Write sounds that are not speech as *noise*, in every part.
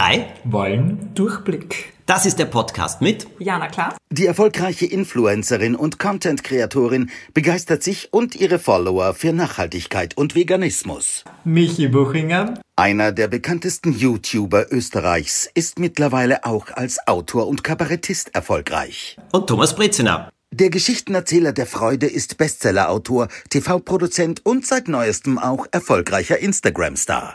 Drei wollen Durchblick. Das ist der Podcast mit Jana Klaas. Die erfolgreiche Influencerin und Content-Kreatorin begeistert sich und ihre Follower für Nachhaltigkeit und Veganismus. Michi Buchinger. Einer der bekanntesten YouTuber Österreichs ist mittlerweile auch als Autor und Kabarettist erfolgreich. Und Thomas Brezina. Der Geschichtenerzähler der Freude ist Bestsellerautor, TV-Produzent und seit neuestem auch erfolgreicher Instagram-Star.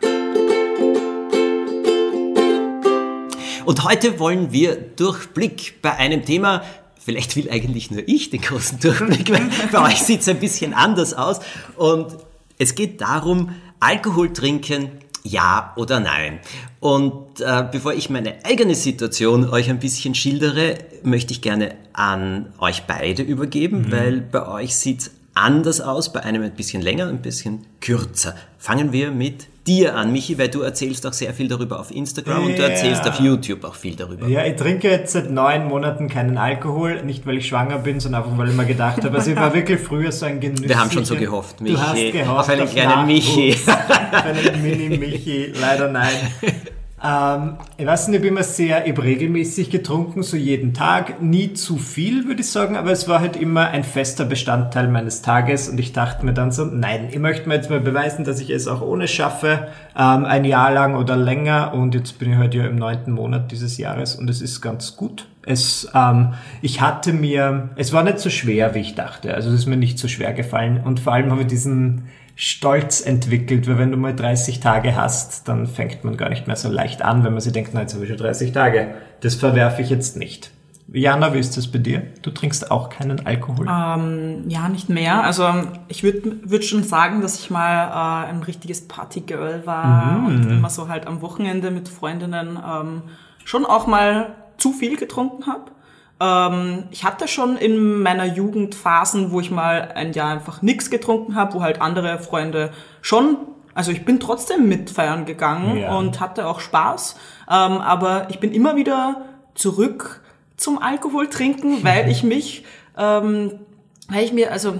Und heute wollen wir Durchblick bei einem Thema, vielleicht will eigentlich nur ich den großen Durchblick, weil bei euch sieht es ein bisschen anders aus. Und es geht darum, Alkohol trinken, ja oder nein. Und äh, bevor ich meine eigene Situation euch ein bisschen schildere, möchte ich gerne an euch beide übergeben, mhm. weil bei euch sieht's anders aus, bei einem ein bisschen länger, ein bisschen kürzer. Fangen wir mit dir an, Michi, weil du erzählst auch sehr viel darüber auf Instagram ja. und du erzählst auf YouTube auch viel darüber. Ja, ich trinke jetzt seit neun Monaten keinen Alkohol, nicht weil ich schwanger bin, sondern einfach weil ich mir gedacht habe, also ich war wirklich früher so ein Genuss. *laughs* Wir haben schon so gehofft, Michi. Du hast gehofft auf einen kleinen Michi. *laughs* auf einen Mini-Michi, leider nein. Ähm, ich weiß nicht, ich habe immer sehr, ich habe regelmäßig getrunken, so jeden Tag. Nie zu viel, würde ich sagen, aber es war halt immer ein fester Bestandteil meines Tages und ich dachte mir dann so, nein, ich möchte mir jetzt mal beweisen, dass ich es auch ohne schaffe, ähm, ein Jahr lang oder länger und jetzt bin ich halt ja im neunten Monat dieses Jahres und es ist ganz gut. Es, ähm, ich hatte mir, es war nicht so schwer, wie ich dachte. Also es ist mir nicht so schwer gefallen und vor allem habe ich diesen Stolz entwickelt, weil wenn du mal 30 Tage hast, dann fängt man gar nicht mehr so leicht an, wenn man sich denkt, na, jetzt habe ich schon 30 Tage. Das verwerfe ich jetzt nicht. Jana, wie ist das bei dir? Du trinkst auch keinen Alkohol? Ähm, ja, nicht mehr. Also ich würde würd schon sagen, dass ich mal äh, ein richtiges Partygirl war mhm. und immer so halt am Wochenende mit Freundinnen ähm, schon auch mal zu viel getrunken habe. Ähm, ich hatte schon in meiner Jugend Phasen, wo ich mal ein Jahr einfach nichts getrunken habe, wo halt andere Freunde schon, also ich bin trotzdem mitfeiern gegangen ja. und hatte auch Spaß, ähm, aber ich bin immer wieder zurück zum Alkohol trinken, *laughs* weil ich mich, ähm, weil ich mir also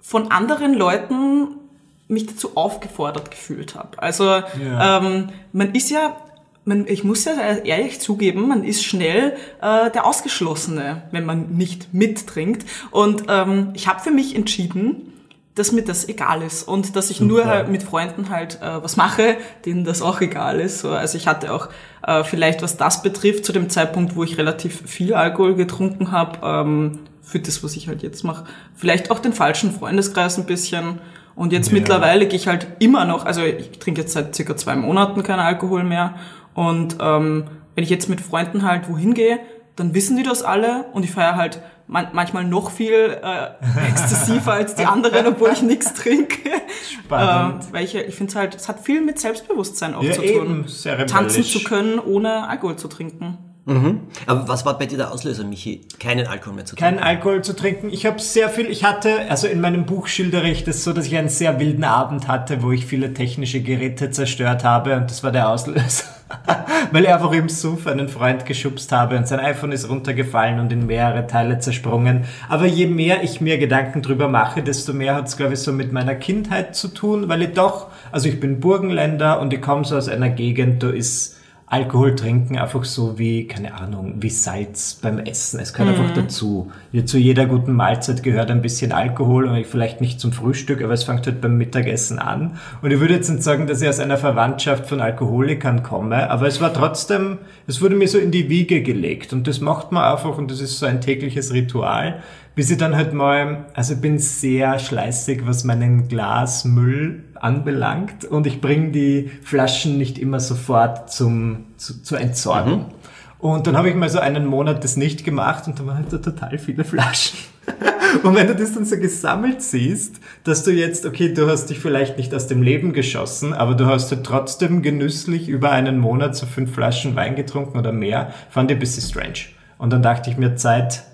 von anderen Leuten mich dazu aufgefordert gefühlt habe. Also ja. ähm, man ist ja man, ich muss ja ehrlich zugeben, man ist schnell äh, der Ausgeschlossene, wenn man nicht mittrinkt. Und ähm, ich habe für mich entschieden, dass mir das egal ist und dass ich Super. nur halt mit Freunden halt äh, was mache, denen das auch egal ist. So, also ich hatte auch äh, vielleicht, was das betrifft, zu dem Zeitpunkt, wo ich relativ viel Alkohol getrunken habe, ähm, für das, was ich halt jetzt mache, vielleicht auch den falschen Freundeskreis ein bisschen. Und jetzt ja. mittlerweile gehe ich halt immer noch, also ich trinke jetzt seit circa zwei Monaten keinen Alkohol mehr und ähm, wenn ich jetzt mit Freunden halt wohin gehe, dann wissen die das alle und ich feiere halt man manchmal noch viel äh, *laughs* exzessiver als die anderen, obwohl ich nichts trinke. Spannend. Ähm, weil ich, ich finde es halt, es hat viel mit Selbstbewusstsein auch ja, zu tun. Eben, Tanzen zu können, ohne Alkohol zu trinken. Mhm. Aber was war bei dir der Auslöser, Michi, keinen Alkohol mehr zu trinken? Keinen Alkohol zu trinken. Ich habe sehr viel, ich hatte, also in meinem Buch schildere ich das so, dass ich einen sehr wilden Abend hatte, wo ich viele technische Geräte zerstört habe und das war der Auslöser. *laughs* Weil ich einfach im Suff einen Freund geschubst habe und sein iPhone ist runtergefallen und in mehrere Teile zersprungen. Aber je mehr ich mir Gedanken drüber mache, desto mehr hat es, glaube ich, so mit meiner Kindheit zu tun, weil ich doch, also ich bin Burgenländer und ich komme so aus einer Gegend, da ist Alkohol trinken einfach so wie, keine Ahnung, wie Salz beim Essen. Es gehört mhm. einfach dazu. Ja, zu jeder guten Mahlzeit gehört ein bisschen Alkohol und vielleicht nicht zum Frühstück, aber es fängt halt beim Mittagessen an. Und ich würde jetzt nicht sagen, dass ich aus einer Verwandtschaft von Alkoholikern komme, aber es war trotzdem, es wurde mir so in die Wiege gelegt und das macht man einfach und das ist so ein tägliches Ritual bis ich dann halt mal, also ich bin sehr schleißig, was meinen Glasmüll anbelangt und ich bringe die Flaschen nicht immer sofort zum, zu, zur Entsorgung. Mhm. Und dann habe ich mal so einen Monat das nicht gemacht und da waren halt da total viele Flaschen. *laughs* Und wenn du das dann so gesammelt siehst, dass du jetzt, okay, du hast dich vielleicht nicht aus dem Leben geschossen, aber du hast halt trotzdem genüsslich über einen Monat so fünf Flaschen Wein getrunken oder mehr, fand ich ein bisschen strange. Und dann dachte ich mir, Zeit,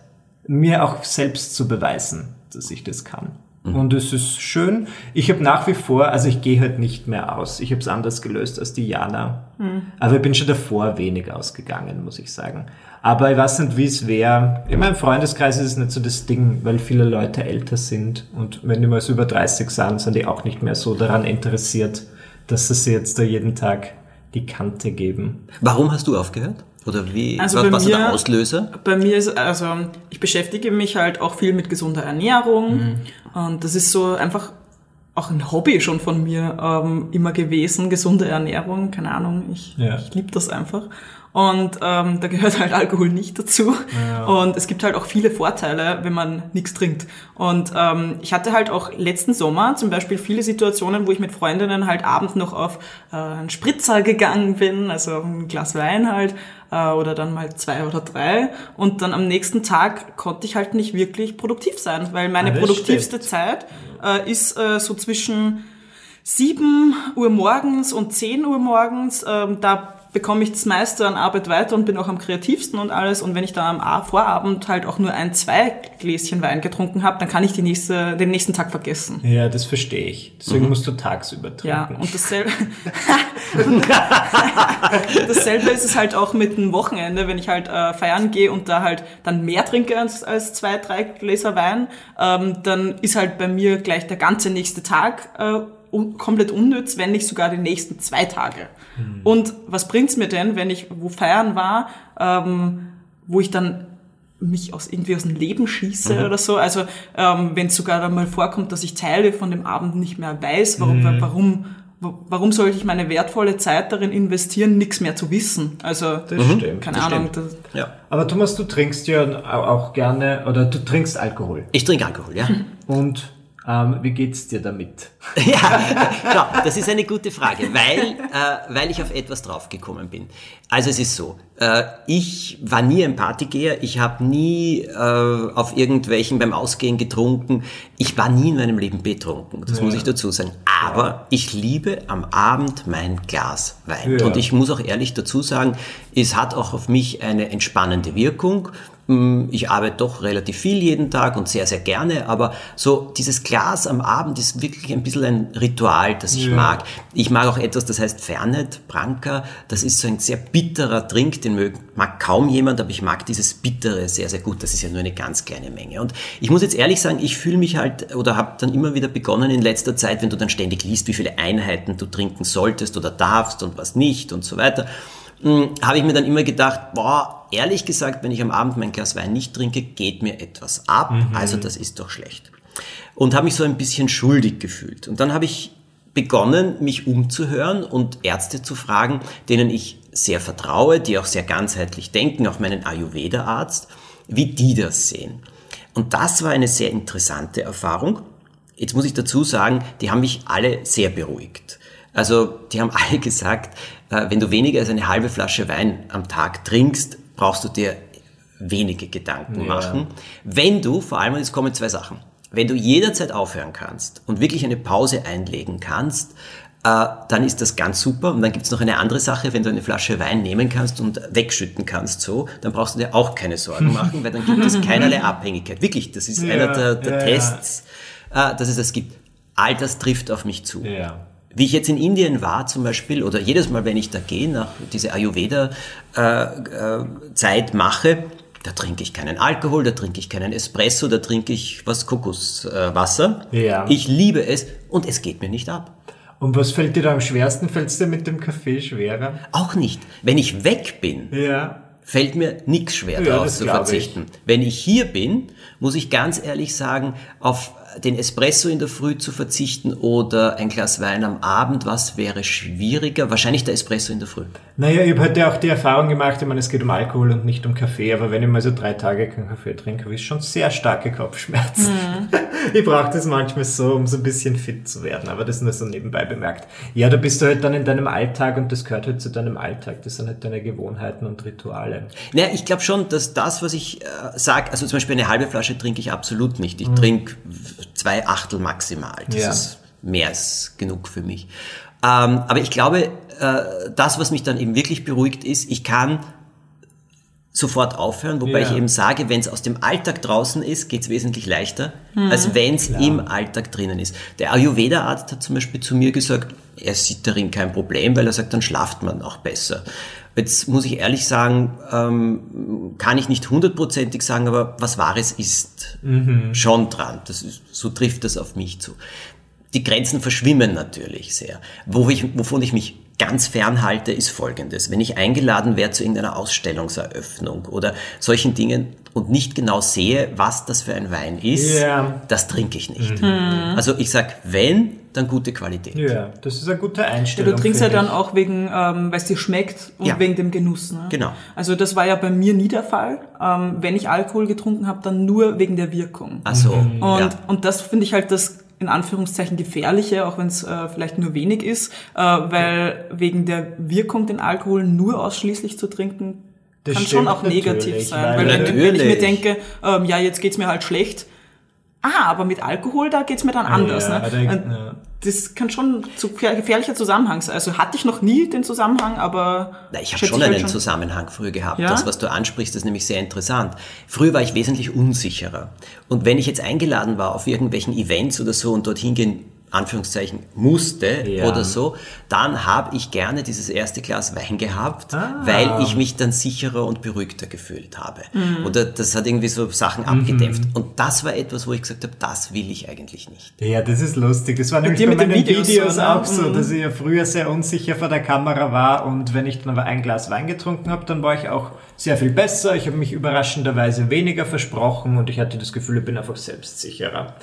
mir auch selbst zu beweisen, dass ich das kann. Mhm. Und es ist schön. Ich habe nach wie vor, also ich gehe halt nicht mehr aus. Ich habe es anders gelöst als die Jana. Mhm. Aber ich bin schon davor wenig ausgegangen, muss ich sagen. Aber ich weiß nicht, wie es wäre. In meinem Freundeskreis ist es nicht so das Ding, weil viele Leute älter sind. Und wenn die mal so über 30 sind, sind die auch nicht mehr so daran interessiert, dass sie jetzt da jeden Tag die Kante geben. Warum hast du aufgehört? Oder wie, Also was so mir- der Auslöser? Bei mir ist, also ich beschäftige mich halt auch viel mit gesunder Ernährung und das ist so einfach auch ein Hobby schon von mir ähm, immer gewesen, gesunde Ernährung, keine Ahnung, ich, Ja. ich liebe das einfach. Und ähm, da gehört halt Alkohol nicht dazu. Und es gibt halt auch viele Vorteile, wenn man nichts trinkt. Und ähm, ich hatte halt auch letzten Sommer zum Beispiel viele Situationen, wo ich mit Freundinnen halt abends noch auf äh, einen Spritzer gegangen bin, also auf ein Glas Wein halt, äh, oder dann mal zwei oder drei. Und dann am nächsten Tag konnte ich halt nicht wirklich produktiv sein, weil meine das produktivste Zeit äh, ist äh, so zwischen 7 Uhr morgens und 10 Uhr morgens. Ähm, da bekomme ich das meiste an Arbeit weiter und bin auch am kreativsten und alles. Und wenn ich da am Vorabend halt auch nur ein, zwei Gläschen Wein getrunken habe, dann kann ich die nächste, den nächsten Tag vergessen. Ja, das verstehe ich. Deswegen musst du tagsüber trinken. Ja, und dasselbe, *laughs* dasselbe ist es halt auch mit dem Wochenende, wenn ich halt äh, feiern gehe und da halt dann mehr trinke als, als zwei, drei Gläser Wein, ähm, dann ist halt bei mir gleich der ganze nächste Tag äh, un komplett unnütz, wenn nicht sogar die nächsten zwei Tage. Und was bringt's mir denn, wenn ich wo feiern war, ähm, wo ich dann mich aus irgendwie aus dem Leben schieße oder so. Also ähm, wenn es sogar dann mal vorkommt, dass ich Teile von dem Abend nicht mehr weiß, warum, warum, wa- warum sollte ich meine wertvolle Zeit darin investieren, nichts mehr zu wissen? Also Das stimmt. keine das Ahnung. stimmt. Das, Ja. Aber Thomas, du trinkst ja au- auch gerne, oder du trinkst Alkohol. Ich trinke Alkohol, ja. Und ähm, wie geht's dir damit? *laughs* Ja, schau, das ist eine gute Frage, weil, äh, weil ich auf etwas draufgekommen bin. Also es ist so, äh, ich war nie ein Partygeher, ich habe nie äh, auf irgendwelchen beim Ausgehen getrunken, ich war nie in meinem Leben betrunken, das muss ich dazu sagen. Aber ich liebe am Abend mein Glas Wein. Ja. Und ich muss auch ehrlich dazu sagen, es hat auch auf mich eine entspannende Wirkung. Mm, Ich arbeite doch relativ viel jeden Tag und sehr, sehr gerne, aber so dieses Glas am Abend ist wirklich ein bisschen ein Ritual, das ich Ja. mag. Ich mag auch etwas, das heißt Fernet, Branca. Das ist so ein sehr bitterer Trink, den mag kaum jemand, aber ich mag dieses Bittere sehr, sehr gut. Das ist ja nur eine ganz kleine Menge. Und ich muss jetzt ehrlich sagen, ich fühle mich halt oder habe dann immer wieder begonnen in letzter Zeit, wenn du dann ständig liest, wie viele Einheiten du trinken solltest oder darfst und was nicht und so weiter habe ich mir dann immer gedacht, boah, ehrlich gesagt, wenn ich am Abend mein Glas Wein nicht trinke, geht mir etwas ab. Also das ist doch schlecht. Und habe mich so ein bisschen schuldig gefühlt. Und dann habe ich begonnen, mich umzuhören und Ärzte zu fragen, denen ich sehr vertraue, die auch sehr ganzheitlich denken, auch meinen Ayurveda-Arzt, wie die das sehen. Und das war eine sehr interessante Erfahrung. Jetzt muss ich dazu sagen, die haben mich alle sehr beruhigt. Also die haben *laughs* alle gesagt, wenn du weniger als eine halbe Flasche Wein am Tag trinkst, brauchst du dir wenige Gedanken machen. Wenn du, vor allem, jetzt kommen zwei Sachen, wenn du jederzeit aufhören kannst und wirklich eine Pause einlegen kannst, äh, dann ist das ganz super. Und dann gibt's noch eine andere Sache, wenn du eine Flasche Wein nehmen kannst und wegschütten kannst so, dann brauchst du dir auch keine Sorgen *laughs* machen, weil dann gibt es keinerlei Abhängigkeit. Wirklich, das ist einer der, der ja, ja. Tests, äh, dass es das gibt. All das trifft auf mich zu. Ja. Wie ich jetzt in Indien war zum Beispiel, oder jedes Mal, wenn ich da gehe, nach diese Ayurveda-Zeit mache, da trinke ich keinen Alkohol, da trinke ich keinen Espresso, da trinke ich was Kokoswasser. Ja. Ich liebe es und es geht mir nicht ab. Und was fällt dir da am schwersten? Fällt es dir mit dem Kaffee schwerer? Auch nicht. Wenn ich weg bin, Ja. fällt mir nichts schwer Ja, darauf zu verzichten. Wenn ich hier bin, muss ich ganz ehrlich sagen, auf den Espresso in der Früh zu verzichten oder ein Glas Wein am Abend, was wäre schwieriger? Wahrscheinlich der Espresso in der Früh. Naja, ich habe heute auch die Erfahrung gemacht, ich meine, es geht um Alkohol und nicht um Kaffee, aber wenn ich mal so drei Tage keinen Kaffee trinke, habe ich schon sehr starke Kopfschmerzen. *laughs* ich brauche das manchmal so, um so ein bisschen fit zu werden, aber das nur so nebenbei bemerkt. Ja, da bist du halt dann in deinem Alltag und das gehört halt zu deinem Alltag, das sind halt deine Gewohnheiten und Rituale. Naja, ich glaube schon, dass das, was ich äh, sage, also zum Beispiel eine halbe Flasche trinke ich absolut nicht. Ich trinke zwei Achtel maximal. Das Ja. ist mehr als genug für mich. Ähm, aber ich glaube, äh, das, was mich dann eben wirklich beruhigt, ist, ich kann sofort aufhören, wobei Ja. ich eben sage, wenn es aus dem Alltag draußen ist, geht es wesentlich leichter, als wenn es im Alltag drinnen ist. Der Ayurveda-Arzt hat zum Beispiel zu mir gesagt, er sieht darin kein Problem, weil er sagt, dann schlaft man auch besser. Jetzt muss ich ehrlich sagen, ähm, kann ich nicht hundertprozentig sagen, aber was Wahres ist schon dran. Das ist, so trifft das auf mich zu. Die Grenzen verschwimmen natürlich sehr. Wo ich, wovon ich mich ganz fernhalte, ist folgendes. Wenn ich eingeladen werde zu irgendeiner Ausstellungseröffnung oder solchen Dingen und nicht genau sehe, was das für ein Wein ist, Ja. das trinke ich nicht. Also ich sag, wenn, dann gute Qualität. Ja, das ist eine gute Ja, Einstellung. du trinkst ja dann auch wegen, ähm, weil es dir schmeckt und Ja. wegen dem Genuss. Ne? Genau. Also das war ja bei mir nie der Fall. Ähm, wenn ich Alkohol getrunken habe, dann nur wegen der Wirkung. Ach so, Und, ja. und das finde ich halt das in Anführungszeichen gefährliche, auch wenn es äh, vielleicht nur wenig ist, äh, weil wegen der Wirkung den Alkohol nur ausschließlich zu trinken, Das kann schon auch negativ sein. weil- Weil wenn, wenn ich mir denke, ähm, ja, jetzt geht's mir halt schlecht, ah, aber mit Alkohol, da geht's mir dann anders. Ja, ne? Und ja. Das kann schon zu gefährlicher Zusammenhang sein. Also hatte ich noch nie den Zusammenhang, aber Na, ich habe schon halt einen Zusammenhang früher gehabt. Ja? Das, was du ansprichst, ist nämlich sehr interessant. Früher war ich wesentlich unsicherer. Und wenn ich jetzt eingeladen war auf irgendwelchen Events oder so und dorthin gehen, Anführungszeichen, musste Ja. oder so, dann habe ich gerne dieses erste Glas Wein gehabt, Ah. weil ich mich dann sicherer und beruhigter gefühlt habe. Mhm. Oder das hat irgendwie so Sachen abgedämpft. Und das war etwas, wo ich gesagt habe, das will ich eigentlich nicht. Ja, das ist lustig. Das war nämlich bei mit den meinen Videos Videos, so, auch so, Mhm. dass ich ja früher sehr unsicher vor der Kamera war und wenn ich dann aber ein Glas Wein getrunken habe, dann war ich auch sehr viel besser. Ich habe mich überraschenderweise weniger versprochen und ich hatte das Gefühl, ich bin einfach selbstsicherer.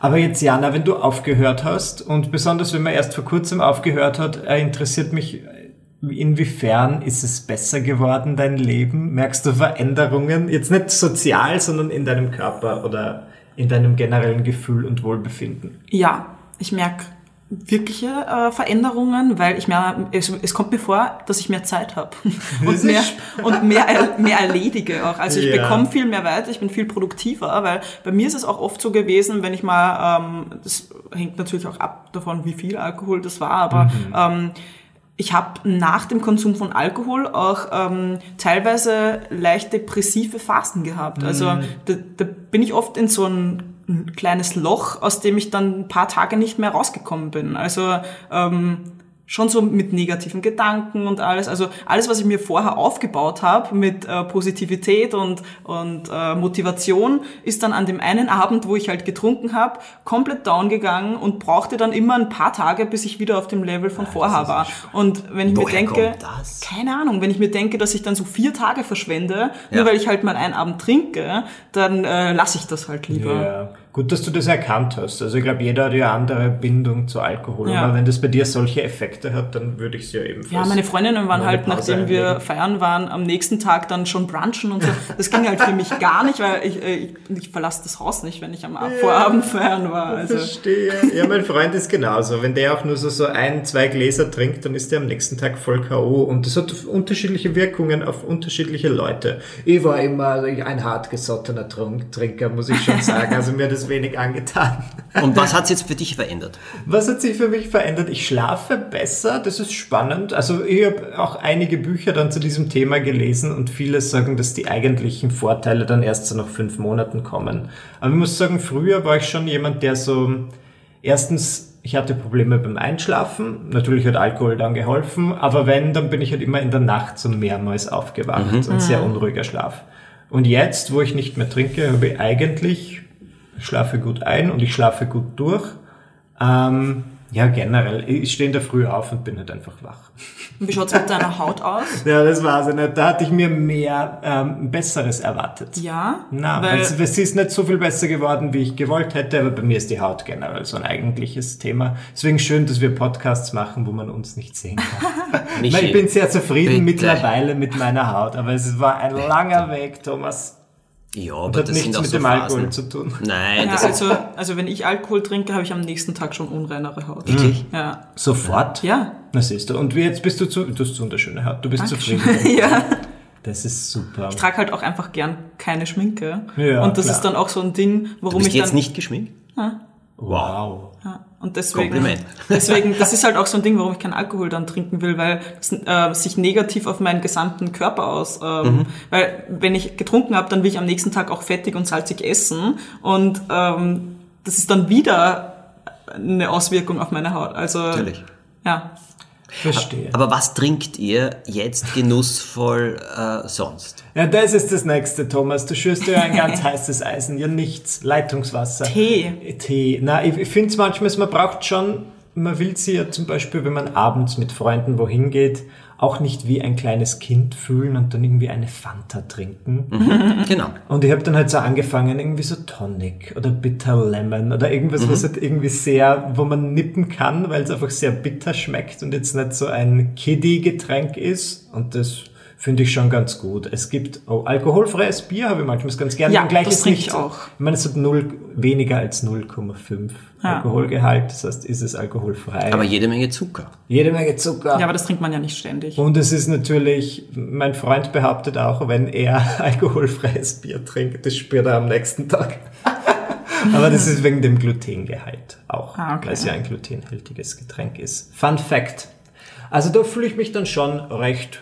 Aber jetzt, Jana, wenn du aufgehört hast und besonders wenn man erst vor kurzem aufgehört hat, äh, interessiert mich, äh, inwiefern ist es besser geworden, dein Leben? Merkst du Veränderungen? Jetzt nicht sozial, sondern in deinem Körper oder in deinem generellen Gefühl und Wohlbefinden? ja, ich merke wirkliche äh, Veränderungen, weil ich mehr, es, es kommt mir vor, dass ich mehr Zeit habe *laughs* und mehr und mehr, er- mehr erledige auch. Also ich Ja. bekomme viel mehr weiter, ich bin viel produktiver, weil bei mir ist es auch oft so gewesen, wenn ich mal, ähm, das hängt natürlich auch ab davon, wie viel Alkohol das war, aber ähm, ich habe nach dem Konsum von Alkohol auch ähm, teilweise leicht depressive Phasen gehabt. Also da, da bin ich oft in so ein, ein kleines Loch, aus dem ich dann ein paar Tage nicht mehr rausgekommen bin. Also ähm, schon so mit negativen Gedanken und alles. Also alles, was ich mir vorher aufgebaut habe mit äh, Positivität und, und äh, Motivation, ist dann an dem einen Abend, wo ich halt getrunken habe, komplett down gegangen und brauchte dann immer ein paar Tage, bis ich wieder auf dem Level von vorher war. Und wenn ich mir Woher denke, kommt das? keine Ahnung, wenn ich mir denke, dass ich dann so vier Tage verschwende, nur Ja. weil ich halt mal einen Abend trinke, dann äh, lasse ich das halt lieber. Ja, gut, dass du das erkannt hast. Also ich glaube, jeder hat ja andere Bindung zu Alkohol. Ja. Aber wenn das bei dir solche Effekte hat, dann würde ich es ja ebenfalls. Ja, meine Freundinnen waren halt, Pause nachdem wir einlegen. feiern waren, am nächsten Tag dann schon brunchen und so. Das ging halt für mich gar nicht, weil ich, äh, ich, ich verlasse das Haus nicht, wenn ich am Ab- Vorabend feiern war. Also, Verstehe. Ja, mein Freund ist genauso. Wenn der auch nur so, so ein, zwei Gläser trinkt, dann ist der am nächsten Tag voll K.O. Und das hat unterschiedliche Wirkungen auf unterschiedliche Leute. Ich war immer ein hartgesottener Trunk Trinker, muss ich schon sagen. Also mir hat das wenig angetan. Und was hat es jetzt für dich verändert? Was hat sich für mich verändert? Ich schlafe besser, das ist spannend. Also ich habe auch einige Bücher dann zu diesem Thema gelesen und viele sagen, dass die eigentlichen Vorteile dann erst so nach fünf Monaten kommen. Aber ich muss sagen, früher war ich schon jemand, der so, erstens, ich hatte Probleme beim Einschlafen. Natürlich hat Alkohol dann geholfen, aber wenn, dann bin ich halt immer in der Nacht so mehrmals aufgewacht und sehr unruhiger Schlaf. Und jetzt, wo ich nicht mehr trinke, habe ich eigentlich, ich schlafe gut ein und ich schlafe gut durch. Ähm, ja, generell. Ich stehe in der Früh auf und bin halt einfach wach. wie schaut's mit deiner Haut aus? *laughs* Ja, das war's ja nicht. Da hatte ich mir mehr ähm, Besseres erwartet. Ja, Na, weil, es ist nicht so viel besser geworden, wie ich gewollt hätte, aber bei mir ist die Haut generell so ein eigentliches Thema. Deswegen schön, dass wir Podcasts machen, wo man uns nicht sehen kann. *laughs* Weil ich bin sehr zufrieden bitte. mittlerweile mit meiner Haut, aber es war ein langer Weg, Thomas. Ja, Und aber hat das sind nichts auch mit so dem Alkohol Phasen. zu tun. Nein, ja, das ist also, also wenn ich Alkohol trinke, habe ich am nächsten Tag schon unreinere Haut. Wirklich? Ja. Sofort? Ja. Na siehst du. Und wie jetzt bist du zu, du hast wunderschöne Haut. Du bist Dankeschön. zufrieden. *laughs* ja. Das ist super. Ich trage halt auch einfach gern keine Schminke. Ja, und das klar. ist dann auch so ein Ding, warum du bist ich jetzt dann nicht geschminkt? Wow. Ja, und deswegen, Kompliment. *laughs* deswegen, das ist halt auch so ein Ding, warum ich keinen Alkohol dann trinken will, weil es äh, sich negativ auf meinen gesamten Körper aus, ähm, weil wenn ich getrunken habe, dann will ich am nächsten Tag auch fettig und salzig essen und ähm, das ist dann wieder eine Auswirkung auf meine Haut. Also Natürlich. ja, Verstehe. Aber was trinkt ihr jetzt genussvoll äh, sonst? Ja, das ist das nächste, Thomas. Du schürst ja ein ganz *laughs* heißes Eisen. Ja, nichts. Leitungswasser. Tee. Tee. Na, ich, ich finde es manchmal, man braucht schon man will sie ja zum Beispiel, wenn man abends mit Freunden wohin geht, auch nicht wie ein kleines Kind fühlen und dann irgendwie eine Fanta trinken. Genau. Und ich habe dann halt so angefangen, irgendwie so Tonic oder Bitter Lemon oder irgendwas, was halt irgendwie sehr, wo man nippen kann, weil es einfach sehr bitter schmeckt und jetzt nicht so ein Kiddie-Getränk ist. Und das finde ich schon ganz gut. Es gibt oh, alkoholfreies Bier, habe ich manchmal ganz gerne. Ja, gleich das ist trinke ich auch. Ich meine, es hat null, weniger als 0,5 Ja. Alkoholgehalt. Das heißt, ist es alkoholfrei. Aber jede Menge Zucker. Jede Menge Zucker. Ja, aber das trinkt man ja nicht ständig. Und es ist natürlich, mein Freund behauptet auch, wenn er *laughs* alkoholfreies Bier trinkt, das spürt er am nächsten Tag. *laughs* Aber das ist wegen dem Glutengehalt auch, Ah, okay. weil es ja ein glutenhaltiges Getränk ist. Fun Fact. Also da fühle ich mich dann schon recht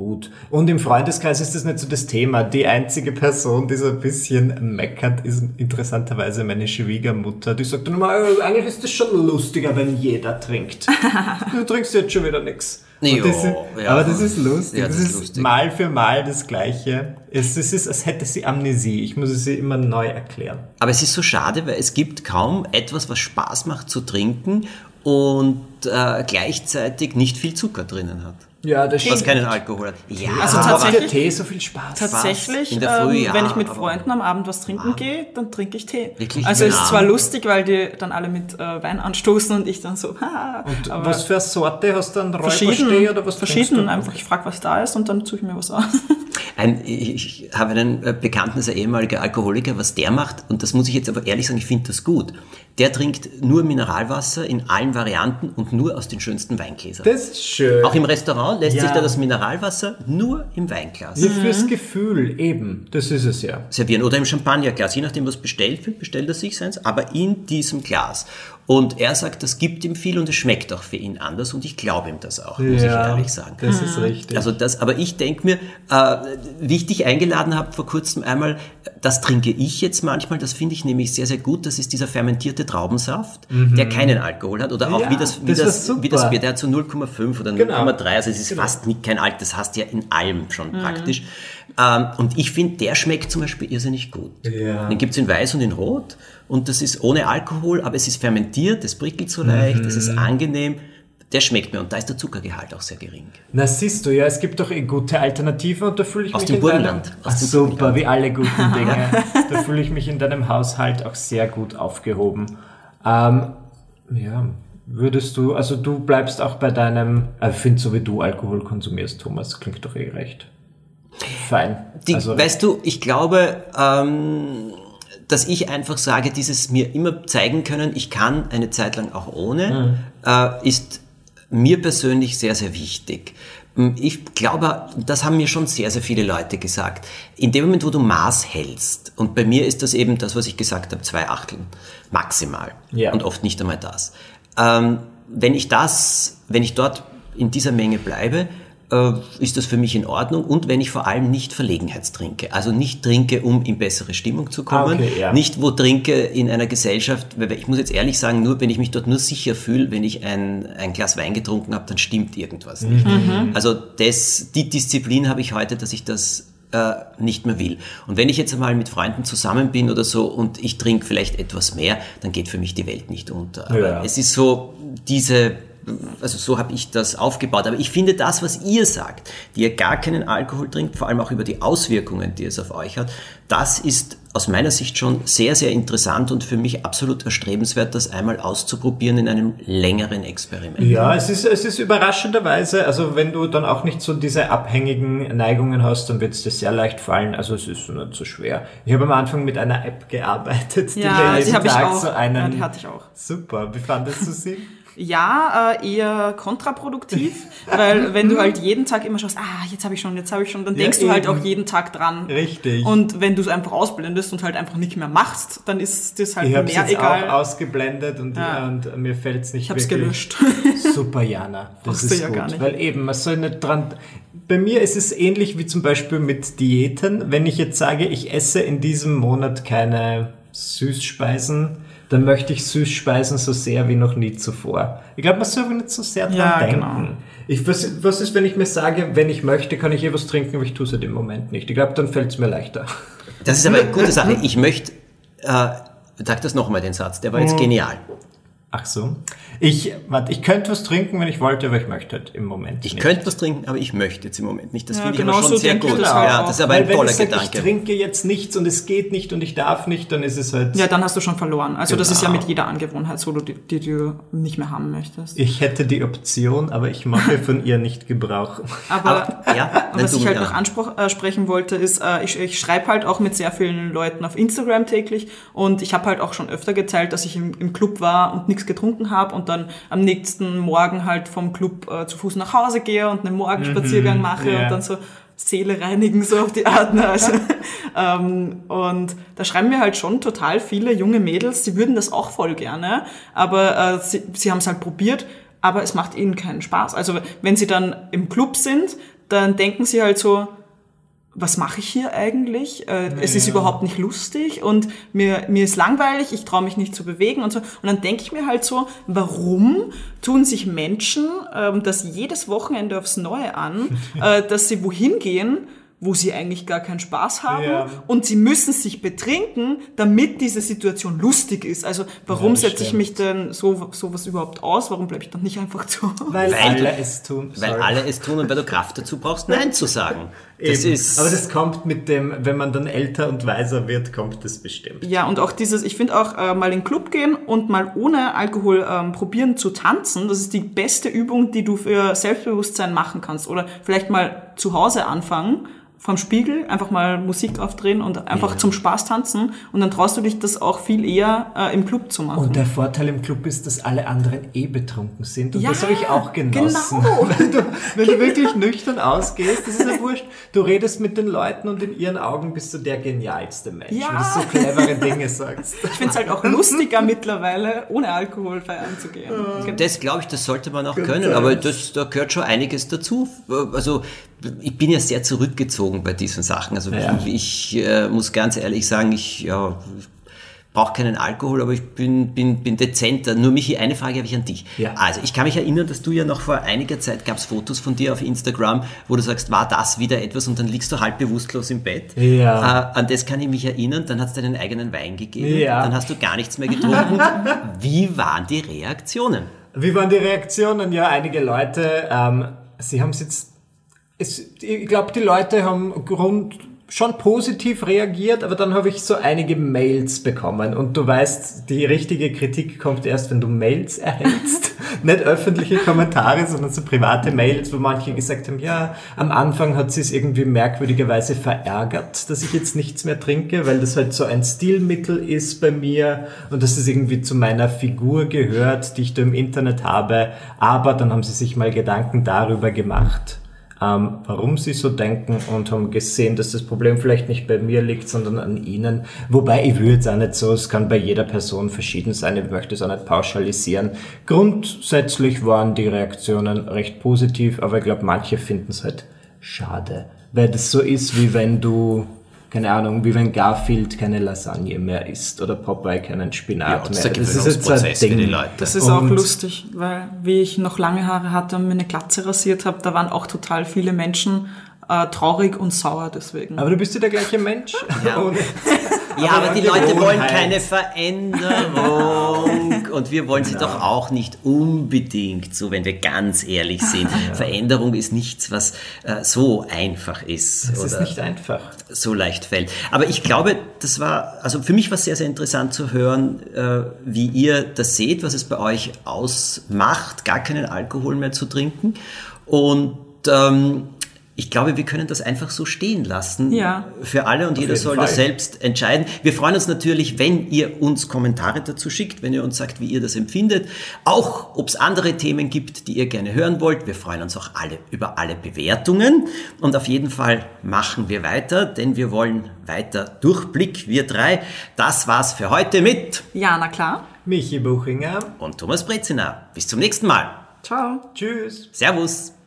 gut. Und im Freundeskreis ist das nicht so das Thema. Die einzige Person, die so ein bisschen meckert, ist interessanterweise meine Schwiegermutter. Die sagt dann immer, "Äh, eigentlich ist das schon lustiger, wenn jeder trinkt. *laughs* du trinkst jetzt schon wieder nichts. Jo, das ist, ja. Aber das ist lustig. Ja, das, das ist ist lustig. mal für mal das Gleiche. Es, es ist, als hätte sie Amnesie. Ich muss es ihr immer neu erklären. Aber es ist so schade, weil es gibt kaum etwas, was Spaß macht zu trinken und äh, gleichzeitig nicht viel Zucker drinnen hat. Ja, das Was keinen Alkohol hat. Ja, Also tatsächlich- der Tee so viel Spaß. Tatsächlich, In der Früh, ähm, ja, wenn ich mit Freunden am Abend was trinken gehe, dann trinke ich Tee. Wirklich? Also es ist zwar lustig, weil die dann alle mit äh, Wein anstoßen und ich dann so, *laughs* haha, Und aber was für eine Sorte hast du dann verschieden, Räuberstee oder was verschieden. du? Einfach, ich frage, was da ist und dann tue ich mir was aus. *laughs* Ein, ich, ich habe einen äh, Bekannten, das ist ein ehemaliger Alkoholiker, was der macht, und das muss ich jetzt aber ehrlich sagen, ich finde das gut. Der trinkt nur Mineralwasser in allen Varianten und nur aus den schönsten Weingläsern. Das ist schön. Auch im Restaurant lässt Ja. sich da das Mineralwasser nur im Weinglas ja, fürs Gefühl, eben. Das ist es ja. servieren oder im Champagnerglas, je nachdem was bestellt wird, bestellt er sich seins, aber in diesem Glas. Und er sagt, das gibt ihm viel und es schmeckt auch für ihn anders und ich glaube ihm das auch, muss ich ehrlich sagen. Das ist richtig. Also das, aber ich denke mir, äh, wie ich dich eingeladen habe vor kurzem einmal, das trinke ich jetzt manchmal, das finde ich nämlich sehr, sehr gut, das ist dieser fermentierte Traubensaft, der keinen Alkohol hat oder auch Mhm. Ja, wie, das, wie, das wie das Bier, der hat so 0,5 oder 0,3, Genau. also es ist fast nicht kein Alk, das hast du ja in allem schon praktisch. Ähm, und ich finde, der schmeckt zum Beispiel irrsinnig gut. Ja. Den gibt's in weiß und in rot und das ist ohne Alkohol, aber es ist fermentiert, das prickelt so leicht, es Mhm. ist angenehm. Der schmeckt mir und da ist der Zuckergehalt auch sehr gering. Na siehst du, ja, es gibt doch eh gute Alternativen und da fühle ich Aus mich dem in Burgenland. deinem... Aus Ach, dem super, wie alle guten *laughs* Dinge. da fühle ich mich in deinem Haushalt auch sehr gut aufgehoben. Ähm, ja, würdest du, also du bleibst auch bei deinem, äh, ich finde so wie du Alkohol konsumierst, Thomas, klingt doch eh recht. Fein. Die, also, weißt du, ich glaube, ähm, dass ich einfach sage, dieses mir immer zeigen können, ich kann eine Zeit lang auch ohne, äh, ist mir persönlich sehr, sehr wichtig. Mm, Ich glaube, das haben mir schon sehr, sehr viele Leute gesagt. In dem Moment, wo du Maß hältst, und bei mir ist das eben das, was ich gesagt habe, zwei Achteln maximal Ja. und oft nicht einmal das. Ähm, wenn ich das, wenn ich dort in dieser Menge bleibe, äh, ist das für mich in Ordnung und wenn ich vor allem nicht verlegenheitstrinke. Also nicht trinke, um in bessere Stimmung zu kommen. Ah, okay, ja. Nicht wo trinke in einer Gesellschaft, weil ich muss jetzt ehrlich sagen, nur wenn ich mich dort nur sicher fühle, wenn ich ein, ein Glas Wein getrunken habe, dann stimmt irgendwas nicht. Also das, die Disziplin habe ich heute, dass ich das äh, nicht mehr will. Und wenn ich jetzt einmal mit Freunden zusammen bin oder so und ich trinke vielleicht etwas mehr, dann geht für mich die Welt nicht unter. Aber Ja. es ist so diese, also so habe ich das aufgebaut. Aber ich finde das, was ihr sagt, die ihr gar keinen Alkohol trinkt, vor allem auch über die Auswirkungen, die es auf euch hat, das ist aus meiner Sicht schon sehr, sehr interessant und für mich absolut erstrebenswert, das einmal auszuprobieren in einem längeren Experiment. Ja, es ist, es ist überraschenderweise, also wenn du dann auch nicht so diese abhängigen Neigungen hast, dann wird es dir sehr leicht fallen. Also es ist nicht so schwer. Ich habe am Anfang mit einer App gearbeitet, die Ja, die jeden habe ich Tag auch. so einen... Ja, die hatte ich auch. Super, wie fandest du sie? Ja, äh, eher kontraproduktiv, *laughs* weil wenn du halt jeden Tag immer schaust, ah, jetzt habe ich schon, jetzt habe ich schon, dann Ja, denkst du halt auch jeden Tag dran. Richtig. Und wenn du es einfach ausblendest und halt einfach nicht mehr machst, dann ist das halt ich mehr jetzt egal. auch ausgeblendet und, Ja. und mir fällt es nicht ich habe es wirklich... gelöscht. *laughs* Super, Jana. Das Brauchst du ist ja gut. gar nicht. Weil eben, man soll nicht dran. Bei mir ist es ähnlich wie zum Beispiel mit Diäten. Wenn ich jetzt sage, ich esse in diesem Monat keine Süßspeisen, dann möchte ich Süßspeisen so sehr wie noch nie zuvor. Ich glaube, man soll nicht so sehr dran Ja, denken. genau. Ich, was, was ist, wenn ich mir sage, wenn ich möchte, kann ich eh was trinken, aber ich tue es halt im Moment nicht. Ich glaube, dann fällt es mir leichter. Das ist aber eine gute Sache. Ich möchte, äh, sag das nochmal den Satz, der war jetzt genial. Ach so. Ich, warte, ich könnte was trinken, wenn ich wollte, aber ich möchte halt im Moment Ich nicht. könnte was trinken, aber ich möchte jetzt im Moment nicht. Das Ja, finde ich genau aber schon so sehr denke ich gut. das halt ja, auch. das ist aber Weil ein wenn toller ich sage, Gedanke. ich trinke jetzt nichts und es geht nicht und ich darf nicht, dann ist es halt... Ja, dann hast du schon verloren. Also das ist ja Genau. mit jeder Angewohnheit so, die, die du nicht mehr haben möchtest. Ich hätte die Option, aber ich mache von ihr nicht Gebrauch. *laughs* Aber, Aber, ja, *laughs* was ich halt ja. noch ansprechen äh, wollte, ist, äh, ich, ich schreibe halt auch mit sehr vielen Leuten auf Instagram täglich und ich habe halt auch schon öfter geteilt, dass ich im, im Club war und nichts getrunken habe und dann am nächsten Morgen halt vom Club äh, zu Fuß nach Hause gehe und einen Morgenspaziergang mache ja. und dann so Seele reinigen, so auf die Art. Ne? Also, *laughs* ähm, und da schreiben mir halt schon total viele junge Mädels, sie würden das auch voll gerne, aber äh, sie, sie haben es halt probiert, aber es macht ihnen keinen Spaß. Also wenn sie dann im Club sind, dann denken sie halt so, was mache ich hier eigentlich? Äh, es ist überhaupt nicht lustig und mir, mir ist langweilig, ich traue mich nicht zu bewegen und so. Und dann denke ich mir halt so, warum tun sich Menschen ähm, das jedes Wochenende aufs Neue an, *laughs* äh, dass sie wohin gehen, wo sie eigentlich gar keinen Spaß haben Ja. und sie müssen sich betrinken, damit diese Situation lustig ist. Also warum das setze ich mich denn so sowas überhaupt aus? Warum bleibe ich dann nicht einfach zu? Weil, Weil alle es tun. Weil Sorry. alle es tun und weil du Kraft dazu brauchst, Nein zu sagen. *laughs* Das Eben. ist, aber das kommt mit dem, wenn man dann älter und weiser wird, kommt das bestimmt. Ja, und auch dieses, ich finde auch äh, mal in den Club gehen und mal ohne Alkohol ähm, probieren zu tanzen, das ist die beste Übung, die du für Selbstbewusstsein machen kannst. Oder vielleicht mal zu Hause anfangen, vom Spiegel, einfach mal Musik aufdrehen und einfach zum Spaß tanzen und dann traust du dich das auch viel eher äh, im Club zu machen. Und der Vorteil im Club ist, dass alle anderen eh betrunken sind. Und Ja, das habe ich auch genossen. genau. *laughs* Wenn, du, wenn du wirklich nüchtern ausgehst, das ist ja wurscht. Du redest mit den Leuten und in ihren Augen bist du der genialste Mensch, Ja. weil du so clevere Dinge sagst. ich finde es halt auch lustiger mittlerweile, ohne Alkohol feiern zu gehen. Genau. Das glaube ich, das sollte man auch können, ja. aber das, da gehört schon einiges dazu. Also ich bin ja sehr zurückgezogen bei diesen Sachen. Also Ja. ich äh, muss ganz ehrlich sagen, ich ja, brauche keinen Alkohol, aber ich bin, bin, bin dezenter. Nur Michi, eine Frage habe ich an dich. Ja. Also ich kann mich erinnern, dass du ja noch vor einiger Zeit gab es Fotos von dir auf Instagram, wo du sagst, war das wieder etwas und dann liegst du halb bewusstlos im Bett. Ja. Äh, an das kann ich mich erinnern. Dann hat es deinen eigenen Wein gegeben. Ja. Dann hast du gar nichts mehr getrunken. *laughs* Wie waren die Reaktionen? Wie waren die Reaktionen? Ja, einige Leute, ähm, sie haben es jetzt, es, ich glaube, die Leute haben Grund schon positiv reagiert, aber dann habe ich so einige Mails bekommen und du weißt, die richtige Kritik kommt erst, wenn du Mails erhältst. *laughs* Nicht öffentliche Kommentare, sondern so private Mails, wo manche gesagt haben, ja, am Anfang hat sie es irgendwie merkwürdigerweise verärgert, dass ich jetzt nichts mehr trinke, weil das halt so ein Stilmittel ist bei mir und dass es irgendwie zu meiner Figur gehört, die ich da im Internet habe. Aber dann haben sie sich mal Gedanken darüber gemacht, ähm, warum sie so denken und haben gesehen, dass das Problem vielleicht nicht bei mir liegt, sondern an ihnen. Wobei ich würde jetzt auch nicht so, es kann bei jeder Person verschieden sein, ich möchte es auch nicht pauschalisieren. Grundsätzlich waren die Reaktionen recht positiv, aber ich glaube, manche finden es halt schade, weil das so ist, wie wenn du keine Ahnung, wie wenn Garfield keine Lasagne mehr isst oder Popeye keinen Spinat das ist mehr. der Gewöhnungsprozess für die Leute. Das ist auch Und- lustig, weil wie ich noch lange Haare hatte und mir eine Glatze rasiert habe, da waren auch total viele Menschen äh, traurig und sauer deswegen. Aber du bist ja der gleiche Mensch. Ja. Und- Ja, aber, ja, die Leute wollen keine Veränderung und wir wollen sie Genau. doch auch nicht unbedingt, so wenn wir ganz ehrlich sind. Veränderung ist nichts, was äh, so einfach ist Es ist nicht einfach. so leicht fällt. Aber ich glaube, das war, also für mich war es sehr, sehr interessant zu hören, äh, wie ihr das seht, was es bei euch ausmacht, gar keinen Alkohol mehr zu trinken. Und ähm, ich glaube, wir können das einfach so stehen lassen Ja. für alle und jeder jeden soll Fall. das selbst entscheiden. Wir freuen uns natürlich, wenn ihr uns Kommentare dazu schickt, wenn ihr uns sagt, wie ihr das empfindet. Auch ob es andere Themen gibt, die ihr gerne hören wollt. Wir freuen uns auch alle über alle Bewertungen. Und auf jeden Fall machen wir weiter, denn wir wollen weiter Durchblick, wir drei. Das war's für heute mit ja, na klar. Michi Buchinger. und Thomas Brezina. Bis zum nächsten Mal. Ciao. Tschüss. Servus.